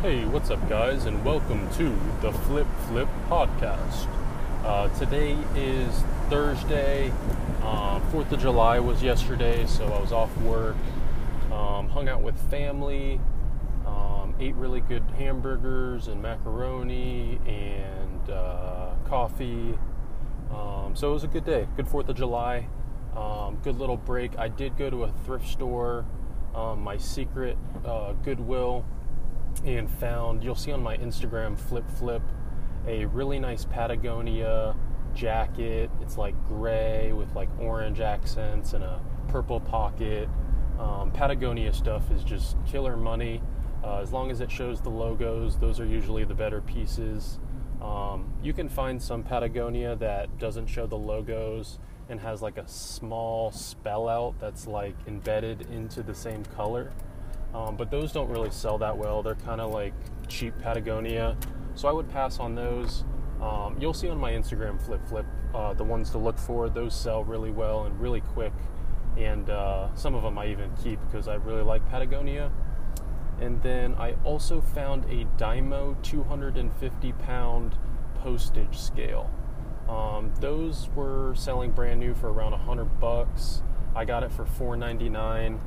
Hey, what's up, guys, and welcome to the Flip Flip Podcast. Uh, today is Thursday. Uh, Fourth of July was yesterday, so I was off work. Um, hung out with family. Um, ate really good hamburgers and macaroni and uh, coffee. Um, so it was a good day. Good Fourth of July. Um, good little break. I did go to a thrift store, um, my secret uh, Goodwill, and found. You'll see on my Instagram, Flip Flip, a really nice Patagonia jacket. It's like gray with like orange accents and a purple pocket. Um, Patagonia stuff is just killer money. Uh, as long as it shows the logos, those are usually the better pieces. Um, you can find some Patagonia that doesn't show the logos and has like a small spell out that's like embedded into the same color. Um, but those don't really sell that well. They're kind of like cheap Patagonia. So I would pass on those. Um, you'll see on my Instagram flip flip uh, the ones to look for. Those sell really well and really quick. And uh, some of them I even keep because I really like Patagonia. And then I also found a Dymo 250 pound postage scale. Um, those were selling brand new for around 100 bucks. I got it for 4.99.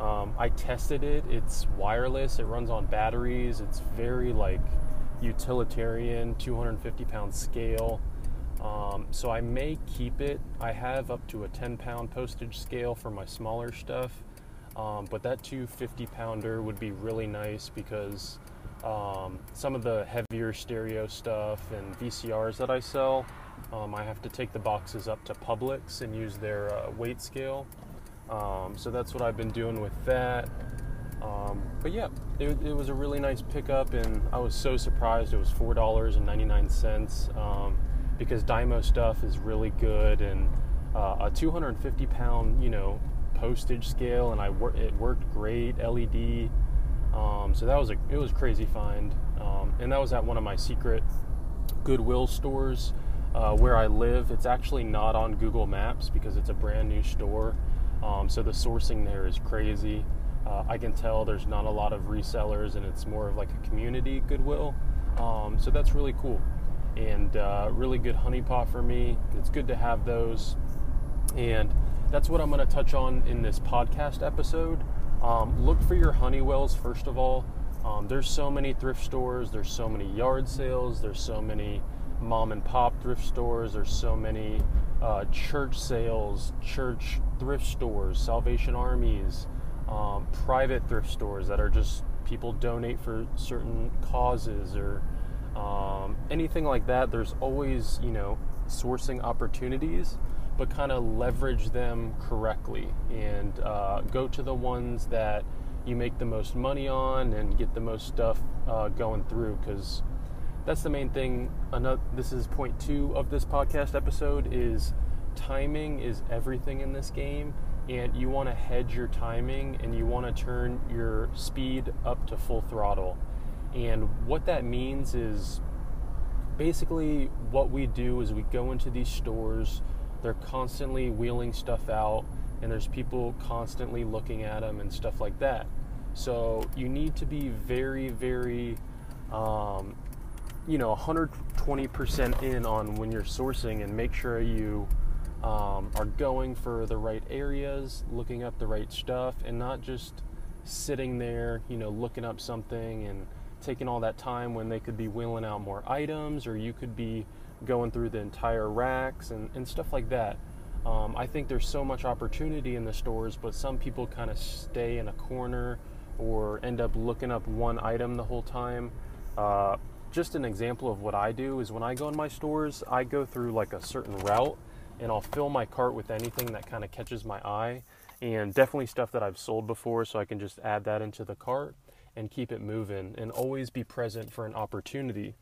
Um, I tested it. It's wireless. It runs on batteries. It's very like utilitarian, 250 pound scale. Um, so I may keep it. I have up to a 10 pound postage scale for my smaller stuff, um, but that 250 pounder would be really nice because um, some of the heavier stereo stuff and VCRs that I sell, um, I have to take the boxes up to Publix and use their uh, weight scale. Um, so that's what I've been doing with that. Um, but yeah, it, it, was a really nice pickup, and I was so surprised it was four dollars and ninety nine cents um, because Dymo stuff is really good, and uh, a two hundred and fifty pound, you know, postage scale, and I wor- it worked great. LED, um, so that was a it was crazy find, um, and that was at one of my secret Goodwill stores uh, where I live. It's actually not on Google Maps because it's a brand new store. Um, so the sourcing there is crazy. Uh, I can tell there's not a lot of resellers and it's more of like a community goodwill. Um, so that's really cool and uh, really good honeypot for me. It's good to have those. And that's what I'm going to touch on in this podcast episode. Um, look for your Honeywells first of all. Um, there's so many thrift stores, there's so many yard sales, there's so many mom and pop thrift stores, there's so many uh, church sales, church thrift stores, Salvation Armies, um, private thrift stores that are just people donate for certain causes or um, anything like that. There's always, you know, sourcing opportunities, but kind of leverage them correctly and uh, go to the ones that you make the most money on and get the most stuff uh, going through because that's the main thing. Another, this is point two of this podcast episode is timing is everything in this game and you want to hedge your timing and you want to turn your speed up to full throttle. And what that means is basically what we do is we go into these stores, they're constantly wheeling stuff out, and there's people constantly looking at them and stuff like that. So you need to be very, very um, you know 120% in on when you're sourcing and make sure you um, are going for the right areas looking up the right stuff and not just sitting there you know looking up something and taking all that time when they could be wheeling out more items or you could be going through the entire racks and, and stuff like that. Um, i think there's so much opportunity in the stores but some people kind of stay in a corner or end up looking up one item the whole time. Uh, just an example of what I do is when I go in my stores, I go through like a certain route and I'll fill my cart with anything that kind of catches my eye and definitely stuff that I've sold before so I can just add that into the cart and keep it moving and always be present for an opportunity.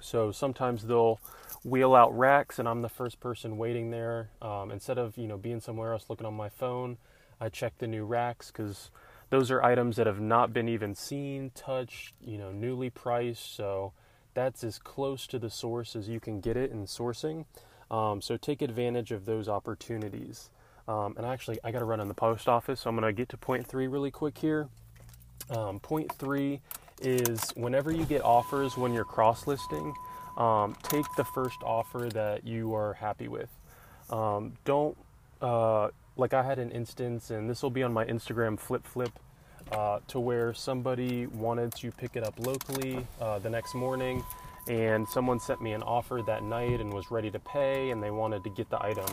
So sometimes they'll wheel out racks and I'm the first person waiting there. Um, instead of, you know, being somewhere else looking on my phone, I check the new racks because those are items that have not been even seen, touched, you know, newly priced. So that's as close to the source as you can get it in sourcing. Um, so take advantage of those opportunities. Um, and actually, I got to run in the post office, so I'm going to get to point three really quick here. Um, point three is whenever you get offers when you're cross listing, um, take the first offer that you are happy with. Um, don't, uh, like I had an instance, and this will be on my Instagram flip flip, uh, to where somebody wanted to pick it up locally uh, the next morning, and someone sent me an offer that night and was ready to pay, and they wanted to get the item.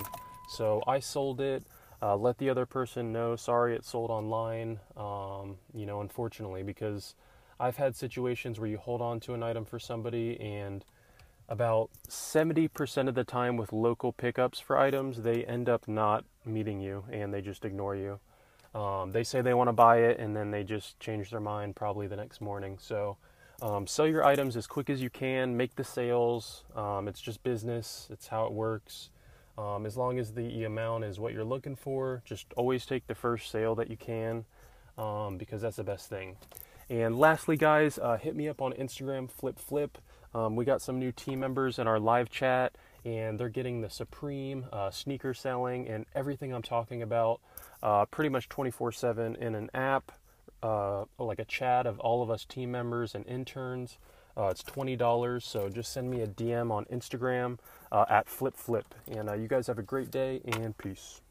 So I sold it. Uh, let the other person know, sorry, it sold online. Um, you know, unfortunately, because I've had situations where you hold on to an item for somebody, and about 70% of the time with local pickups for items, they end up not meeting you and they just ignore you. Um, they say they want to buy it and then they just change their mind probably the next morning. So um, sell your items as quick as you can, make the sales. Um, it's just business, it's how it works. Um, as long as the amount is what you're looking for, just always take the first sale that you can um, because that's the best thing. And lastly, guys, uh, hit me up on Instagram, Flip Flip. Um, we got some new team members in our live chat, and they're getting the Supreme uh, sneaker selling and everything I'm talking about uh, pretty much 24 7 in an app, uh, like a chat of all of us team members and interns. Uh, it's $20, so just send me a DM on Instagram uh, at Flip, And you guys have a great day and peace.